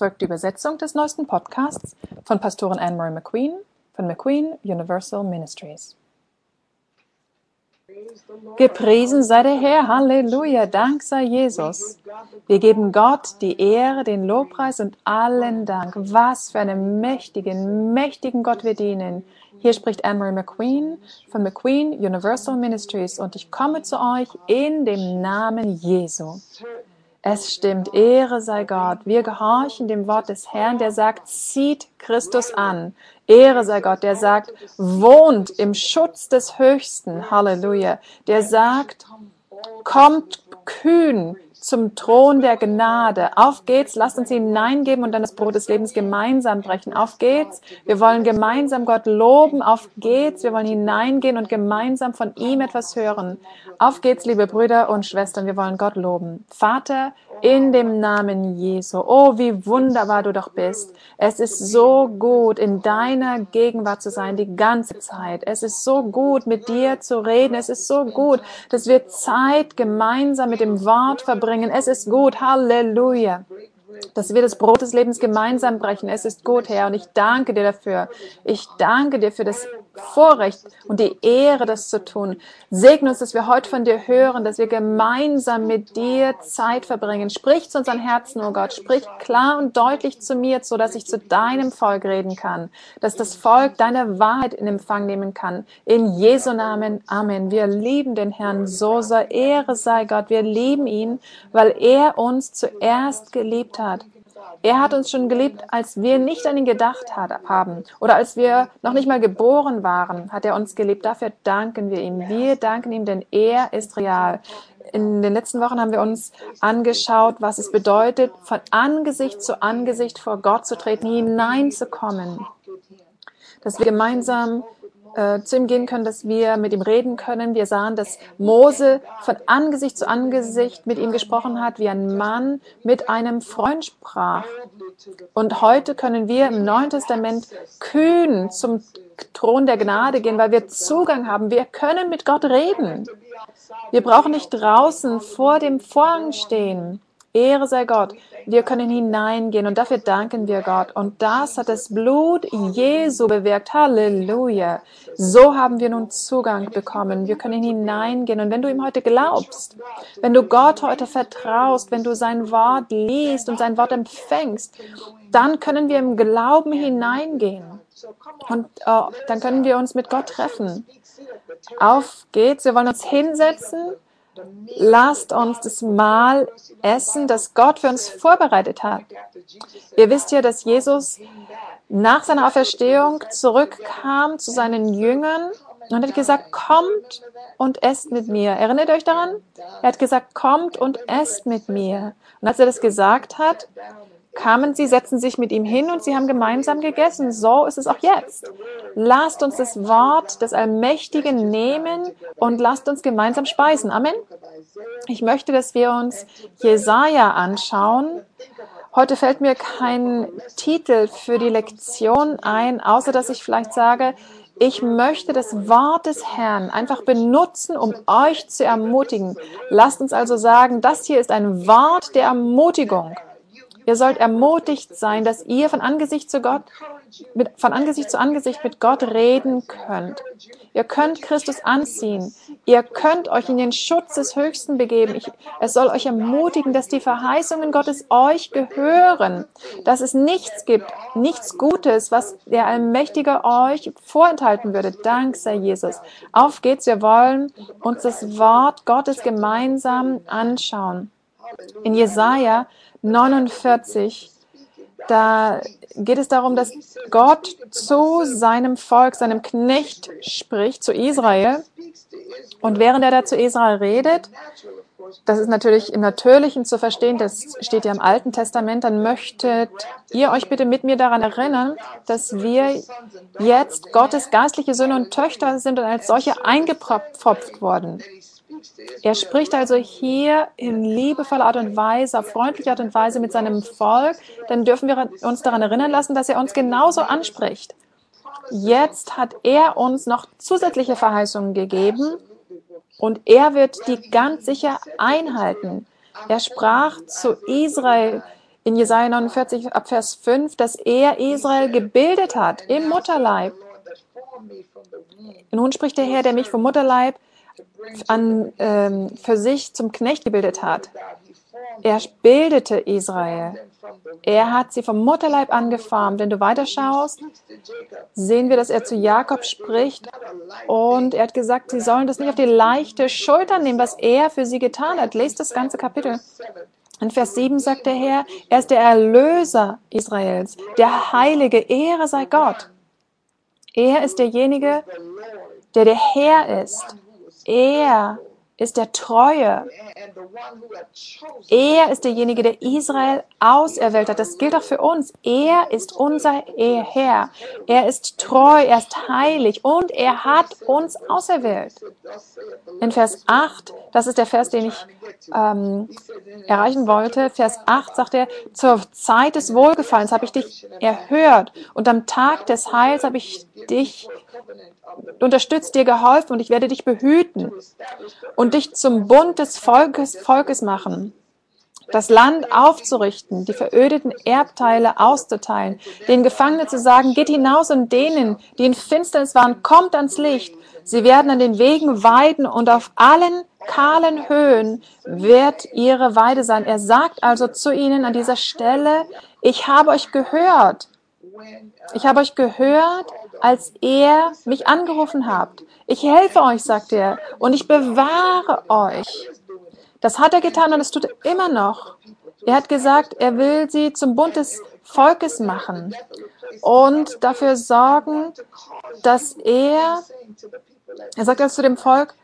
folgt die Übersetzung des neuesten Podcasts von Pastorin Anne-Marie McQueen von McQueen Universal Ministries. Gepriesen sei der Herr, Halleluja, Dank sei Jesus. Wir geben Gott die Ehre, den Lobpreis und allen Dank. Was für einen mächtigen, mächtigen Gott wir dienen. Hier spricht Anne-Marie McQueen von McQueen Universal Ministries und ich komme zu euch in dem Namen Jesu. Es stimmt, Ehre sei Gott. Wir gehorchen dem Wort des Herrn, der sagt, zieht Christus an. Ehre sei Gott, der sagt, wohnt im Schutz des Höchsten. Halleluja. Der sagt, kommt kühn zum Thron der Gnade. Auf geht's, lasst uns hineingeben und dann das Brot des Lebens gemeinsam brechen. Auf geht's, wir wollen gemeinsam Gott loben. Auf geht's, wir wollen hineingehen und gemeinsam von ihm etwas hören. Auf geht's, liebe Brüder und Schwestern, wir wollen Gott loben. Vater, in dem Namen Jesu. Oh, wie wunderbar du doch bist. Es ist so gut, in deiner Gegenwart zu sein, die ganze Zeit. Es ist so gut, mit dir zu reden. Es ist so gut, dass wir Zeit gemeinsam mit dem Wort verbringen. Es ist gut. Halleluja dass wir das Brot des Lebens gemeinsam brechen. Es ist gut, Herr, und ich danke dir dafür. Ich danke dir für das Vorrecht und die Ehre, das zu tun. Segne uns, dass wir heute von dir hören, dass wir gemeinsam mit dir Zeit verbringen. Sprich zu unseren Herzen, oh Gott. Sprich klar und deutlich zu mir, so dass ich zu deinem Volk reden kann, dass das Volk deine Wahrheit in Empfang nehmen kann. In Jesu Namen. Amen. Wir lieben den Herrn so sehr. Ehre sei Gott. Wir lieben ihn, weil er uns zuerst geliebt hat. Er hat uns schon geliebt, als wir nicht an ihn gedacht haben oder als wir noch nicht mal geboren waren, hat er uns geliebt. Dafür danken wir ihm. Wir danken ihm, denn er ist real. In den letzten Wochen haben wir uns angeschaut, was es bedeutet, von Angesicht zu Angesicht vor Gott zu treten, hineinzukommen. Dass wir gemeinsam äh, zu ihm gehen können, dass wir mit ihm reden können. Wir sahen, dass Mose von Angesicht zu Angesicht mit ihm gesprochen hat, wie ein Mann mit einem Freund sprach. Und heute können wir im Neuen Testament kühn zum Thron der Gnade gehen, weil wir Zugang haben. Wir können mit Gott reden. Wir brauchen nicht draußen vor dem Vorhang stehen. Ehre sei Gott. Wir können hineingehen und dafür danken wir Gott. Und das hat das Blut Jesu bewirkt. Halleluja. So haben wir nun Zugang bekommen. Wir können hineingehen. Und wenn du ihm heute glaubst, wenn du Gott heute vertraust, wenn du sein Wort liest und sein Wort empfängst, dann können wir im Glauben hineingehen. Und äh, dann können wir uns mit Gott treffen. Auf geht's. Wir wollen uns hinsetzen Lasst uns das Mahl essen, das Gott für uns vorbereitet hat. Ihr wisst ja, dass Jesus nach seiner Auferstehung zurückkam zu seinen Jüngern und hat gesagt, kommt und esst mit mir. Erinnert euch daran? Er hat gesagt, kommt und esst mit mir. Und als er das gesagt hat, kamen sie, setzten sich mit ihm hin und sie haben gemeinsam gegessen. So ist es auch jetzt. Lasst uns das Wort des Allmächtigen nehmen und lasst uns gemeinsam speisen. Amen. Ich möchte, dass wir uns Jesaja anschauen. Heute fällt mir kein Titel für die Lektion ein, außer dass ich vielleicht sage, ich möchte das Wort des Herrn einfach benutzen, um euch zu ermutigen. Lasst uns also sagen, das hier ist ein Wort der Ermutigung. Ihr sollt ermutigt sein, dass ihr von Angesicht zu Gott, mit, von Angesicht zu Angesicht mit Gott reden könnt. Ihr könnt Christus anziehen. Ihr könnt euch in den Schutz des Höchsten begeben. Ich, es soll euch ermutigen, dass die Verheißungen Gottes euch gehören, dass es nichts gibt, nichts Gutes, was der Allmächtige euch vorenthalten würde. Dank sei Jesus. Auf geht's. Wir wollen uns das Wort Gottes gemeinsam anschauen. In Jesaja 49, da geht es darum, dass Gott zu seinem Volk, seinem Knecht spricht, zu Israel. Und während er da zu Israel redet, das ist natürlich im Natürlichen zu verstehen, das steht ja im Alten Testament, dann möchtet ihr euch bitte mit mir daran erinnern, dass wir jetzt Gottes geistliche Söhne und Töchter sind und als solche eingepfropft worden. Er spricht also hier in liebevoller Art und Weise, auf freundliche Art und Weise mit seinem Volk. Dann dürfen wir uns daran erinnern lassen, dass er uns genauso anspricht. Jetzt hat er uns noch zusätzliche Verheißungen gegeben und er wird die ganz sicher einhalten. Er sprach zu Israel, in Jesaja 49 ab Vers 5, dass er Israel gebildet hat im Mutterleib. Nun spricht der Herr, der mich vom Mutterleib an, ähm, für sich zum Knecht gebildet hat. Er bildete Israel. Er hat sie vom Mutterleib angeformt. Wenn du weiterschaust, sehen wir, dass er zu Jakob spricht und er hat gesagt, sie sollen das nicht auf die leichte Schulter nehmen, was er für sie getan hat. Lest das ganze Kapitel. In Vers 7 sagt der Herr, er ist der Erlöser Israels, der Heilige, Ehre sei Gott. Er ist derjenige, der der Herr ist. Er ist der Treue. Er ist derjenige, der Israel auserwählt hat. Das gilt auch für uns. Er ist unser Herr. Er ist treu, er ist heilig und er hat uns auserwählt. In Vers 8, das ist der Vers, den ich ähm, erreichen wollte. Vers 8 sagt er, zur Zeit des Wohlgefallens habe ich dich erhört und am Tag des Heils habe ich dich unterstützt, dir geholfen und ich werde dich behüten und dich zum Bund des Volkes, Volkes machen, das Land aufzurichten, die verödeten Erbteile auszuteilen, den Gefangenen zu sagen, geht hinaus und denen, die in Finsternis waren, kommt ans Licht. Sie werden an den Wegen weiden und auf allen kahlen Höhen wird ihre Weide sein. Er sagt also zu ihnen an dieser Stelle, ich habe euch gehört. Ich habe euch gehört, als ihr mich angerufen habt. Ich helfe euch, sagt er, und ich bewahre euch. Das hat er getan und das tut er immer noch. Er hat gesagt, er will sie zum Bund des Volkes machen und dafür sorgen, dass er, er sagt also zu dem Volk,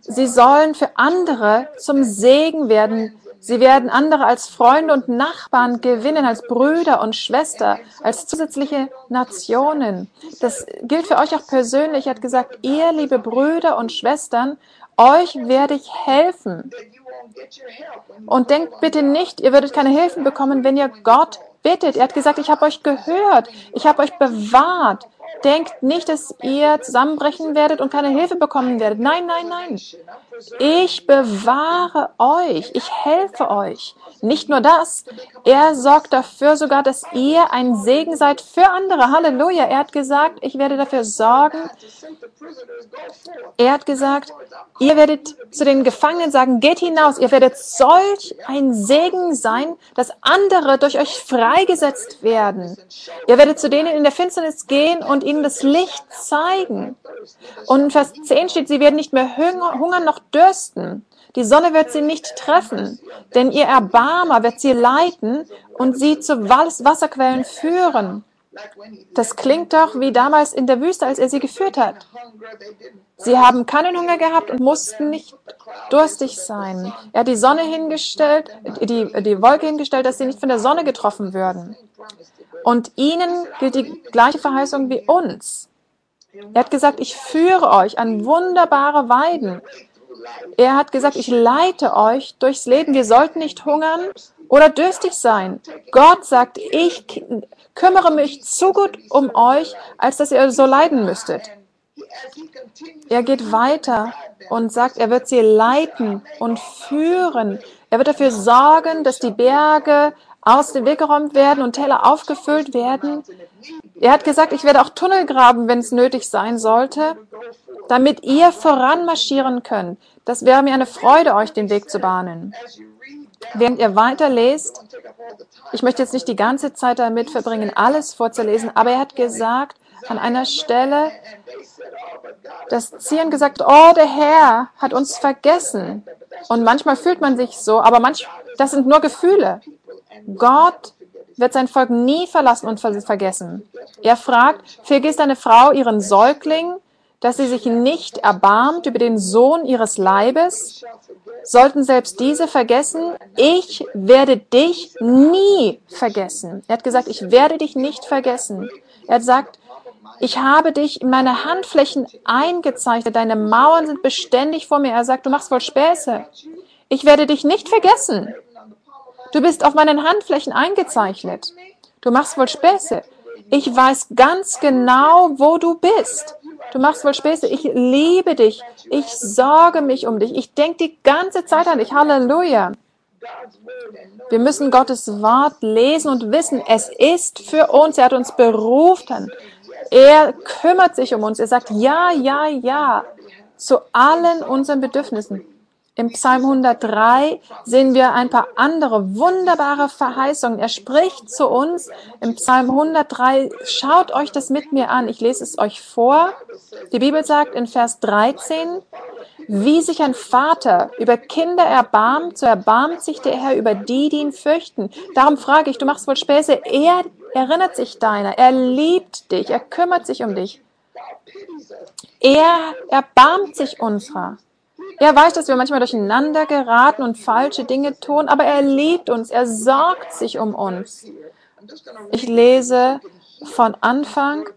sie sollen für andere zum Segen werden, Sie werden andere als Freunde und Nachbarn gewinnen, als Brüder und Schwester, als zusätzliche Nationen. Das gilt für euch auch persönlich. Er hat gesagt, ihr, liebe Brüder und Schwestern, euch werde ich helfen. Und denkt bitte nicht, ihr würdet keine Hilfen bekommen, wenn ihr Gott bittet. Er hat gesagt, ich habe euch gehört, ich habe euch bewahrt. Denkt nicht, dass ihr zusammenbrechen werdet und keine Hilfe bekommen werdet. Nein, nein, nein. Ich bewahre euch. Ich helfe euch. Nicht nur das. Er sorgt dafür sogar, dass ihr ein Segen seid für andere. Halleluja. Er hat gesagt, ich werde dafür sorgen. Er hat gesagt, ihr werdet zu den Gefangenen sagen, geht hinaus. Ihr werdet solch ein Segen sein, dass andere durch euch freigesetzt werden. Ihr werdet zu denen in der Finsternis gehen und ihnen das Licht zeigen. Und in Vers 10 steht, sie werden nicht mehr hungern noch dürsten. Die Sonne wird sie nicht treffen, denn ihr Erbarmer wird sie leiten und sie zu Wasserquellen führen. Das klingt doch wie damals in der Wüste, als er sie geführt hat. Sie haben keinen Hunger gehabt und mussten nicht durstig sein. Er hat die Sonne hingestellt, die, die Wolke hingestellt, dass sie nicht von der Sonne getroffen würden. Und ihnen gilt die gleiche Verheißung wie uns. Er hat gesagt, ich führe euch an wunderbare Weiden. Er hat gesagt, ich leite euch durchs Leben. Wir sollten nicht hungern oder dürstig sein. Gott sagt, ich kümmere mich zu gut um euch, als dass ihr so leiden müsstet. Er geht weiter und sagt, er wird sie leiten und führen. Er wird dafür sorgen, dass die Berge aus dem Weg geräumt werden und Teller aufgefüllt werden. Er hat gesagt, ich werde auch Tunnel graben, wenn es nötig sein sollte, damit ihr voranmarschieren könnt. Das wäre mir eine Freude, euch den Weg zu bahnen. Während ihr weiterlest, ich möchte jetzt nicht die ganze Zeit damit verbringen, alles vorzulesen, aber er hat gesagt, an einer Stelle, dass Zion gesagt, oh, der Herr hat uns vergessen. Und manchmal fühlt man sich so, aber manch, das sind nur Gefühle. Gott wird sein Volk nie verlassen und vergessen. Er fragt, vergisst eine Frau ihren Säugling, dass sie sich nicht erbarmt über den Sohn ihres Leibes? Sollten selbst diese vergessen, ich werde dich nie vergessen. Er hat gesagt, ich werde dich nicht vergessen. Er hat gesagt, ich habe dich in meine Handflächen eingezeichnet, deine Mauern sind beständig vor mir. Er sagt, du machst wohl Späße. Ich werde dich nicht vergessen. Du bist auf meinen Handflächen eingezeichnet. Du machst wohl Späße. Ich weiß ganz genau, wo du bist. Du machst wohl Späße. Ich liebe dich. Ich sorge mich um dich. Ich denke die ganze Zeit an dich. Halleluja. Wir müssen Gottes Wort lesen und wissen, es ist für uns. Er hat uns berufen. Er kümmert sich um uns. Er sagt ja, ja, ja zu allen unseren Bedürfnissen. Im Psalm 103 sehen wir ein paar andere wunderbare Verheißungen. Er spricht zu uns im Psalm 103. Schaut euch das mit mir an. Ich lese es euch vor. Die Bibel sagt in Vers 13, wie sich ein Vater über Kinder erbarmt, so erbarmt sich der Herr über die, die ihn fürchten. Darum frage ich, du machst wohl Späße. Er erinnert sich deiner. Er liebt dich. Er kümmert sich um dich. Er erbarmt sich unserer. Er weiß, dass wir manchmal durcheinander geraten und falsche Dinge tun, aber er liebt uns, er sorgt sich um uns. Ich lese von Anfang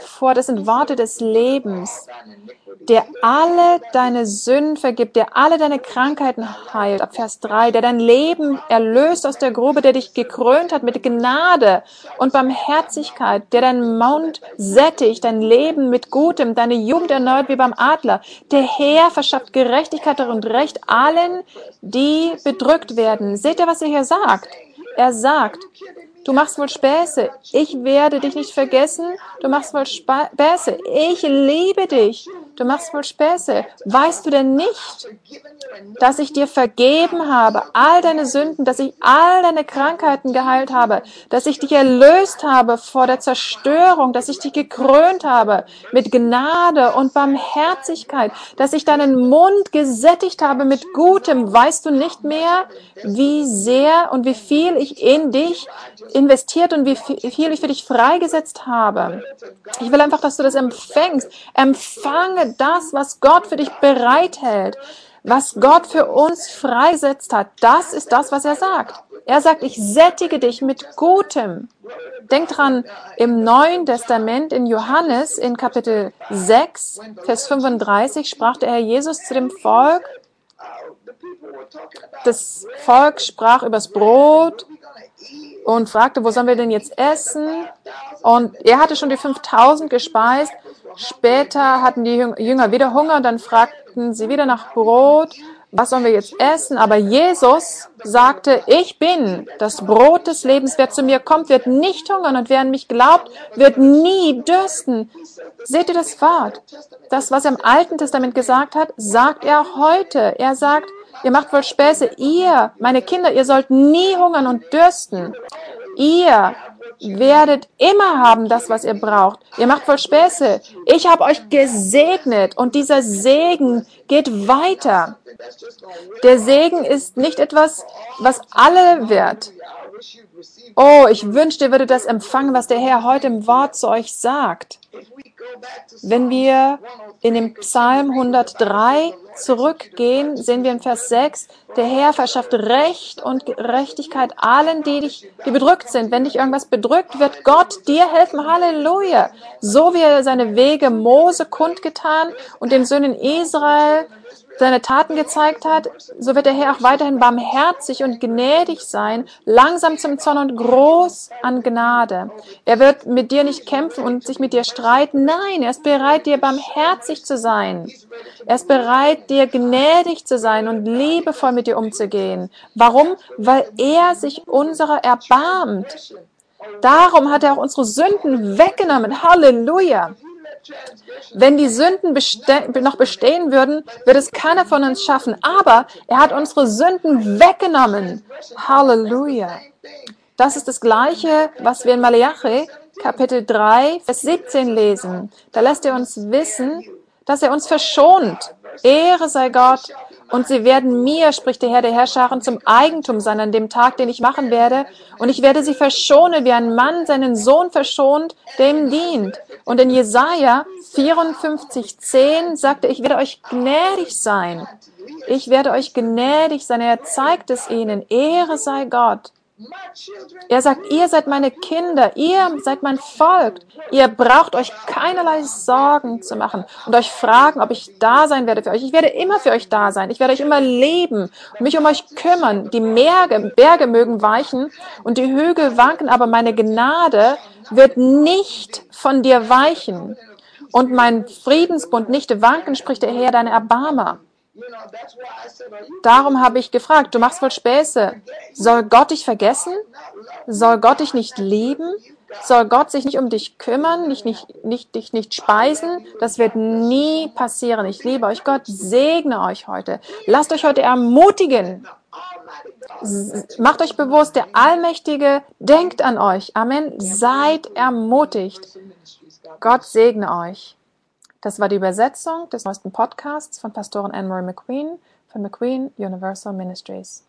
vor, das sind Worte des Lebens der alle deine Sünden vergibt, der alle deine Krankheiten heilt, ab Vers 3, der dein Leben erlöst aus der Grube, der dich gekrönt hat mit Gnade und Barmherzigkeit, der deinen Mund sättigt, dein Leben mit Gutem, deine Jugend erneuert wie beim Adler. Der Herr verschafft Gerechtigkeit und Recht allen, die bedrückt werden. Seht ihr, was er hier sagt? Er sagt, Du machst wohl Späße. Ich werde dich nicht vergessen. Du machst wohl Späße. Ich liebe dich. Du machst wohl Späße. Weißt du denn nicht, dass ich dir vergeben habe, all deine Sünden, dass ich all deine Krankheiten geheilt habe, dass ich dich erlöst habe vor der Zerstörung, dass ich dich gekrönt habe mit Gnade und Barmherzigkeit, dass ich deinen Mund gesättigt habe mit Gutem. Weißt du nicht mehr, wie sehr und wie viel ich in dich investiert und wie viel ich für dich freigesetzt habe. Ich will einfach, dass du das empfängst. Empfange das, was Gott für dich bereithält, was Gott für uns freisetzt hat. Das ist das, was er sagt. Er sagt, ich sättige dich mit Gutem. Denk dran, im Neuen Testament in Johannes in Kapitel 6, Vers 35 sprach der Herr Jesus zu dem Volk, das Volk sprach übers Brot und fragte, wo sollen wir denn jetzt essen? Und er hatte schon die 5000 gespeist. Später hatten die Jünger wieder Hunger, dann fragten sie wieder nach Brot. Was sollen wir jetzt essen? Aber Jesus sagte, ich bin das Brot des Lebens. Wer zu mir kommt, wird nicht hungern und wer an mich glaubt, wird nie dürsten. Seht ihr das Wort? Das, was er im Alten Testament gesagt hat, sagt er auch heute. Er sagt, Ihr macht wohl Späße. Ihr, meine Kinder, ihr sollt nie hungern und dürsten. Ihr werdet immer haben das, was ihr braucht. Ihr macht wohl Späße. Ich habe euch gesegnet und dieser Segen geht weiter. Der Segen ist nicht etwas, was alle wird. Oh, ich wünschte, ihr würdet das empfangen, was der Herr heute im Wort zu euch sagt. Wenn wir in dem Psalm 103 zurückgehen, sehen wir in Vers 6, der Herr verschafft Recht und Gerechtigkeit allen, die dich, die bedrückt sind. Wenn dich irgendwas bedrückt, wird Gott dir helfen. Halleluja. So wie er seine Wege Mose kundgetan und den Söhnen Israel seine Taten gezeigt hat, so wird der Herr auch weiterhin barmherzig und gnädig sein, langsam zum Zorn und groß an Gnade. Er wird mit dir nicht kämpfen und sich mit dir streiten. Nein, er ist bereit, dir barmherzig zu sein. Er ist bereit, dir gnädig zu sein und liebevoll mit dir umzugehen. Warum? Weil er sich unserer erbarmt. Darum hat er auch unsere Sünden weggenommen. Halleluja. Wenn die Sünden beste noch bestehen würden, wird es keiner von uns schaffen. Aber er hat unsere Sünden weggenommen. Halleluja. Das ist das Gleiche, was wir in Malachi Kapitel 3, Vers 17 lesen. Da lässt er uns wissen, dass er uns verschont. Ehre sei Gott, und sie werden mir, spricht der Herr der Herrscharen, zum Eigentum sein an dem Tag, den ich machen werde. Und ich werde sie verschonen, wie ein Mann seinen Sohn verschont, der ihm dient. Und in Jesaja 54, 10 sagte, ich werde euch gnädig sein. Ich werde euch gnädig sein. Er zeigt es ihnen. Ehre sei Gott. Er sagt, ihr seid meine Kinder, ihr seid mein Volk. Ihr braucht euch keinerlei Sorgen zu machen und euch fragen, ob ich da sein werde für euch. Ich werde immer für euch da sein. Ich werde euch immer leben und mich um euch kümmern. Die Berge, Berge mögen weichen und die Hügel wanken, aber meine Gnade wird nicht von dir weichen und mein Friedensbund nicht wanken, spricht der Herr, deine Erbarmer. Darum habe ich gefragt, du machst wohl Späße. Soll Gott dich vergessen? Soll Gott dich nicht lieben? Soll Gott sich nicht um dich kümmern, nicht, nicht, nicht, dich nicht speisen? Das wird nie passieren. Ich liebe euch. Gott segne euch heute. Lasst euch heute ermutigen. Macht euch bewusst, der Allmächtige denkt an euch. Amen. Seid ermutigt. Gott segne euch. Das war die Übersetzung des neuesten Podcasts von Pastorin Anne-Marie McQueen von McQueen Universal Ministries.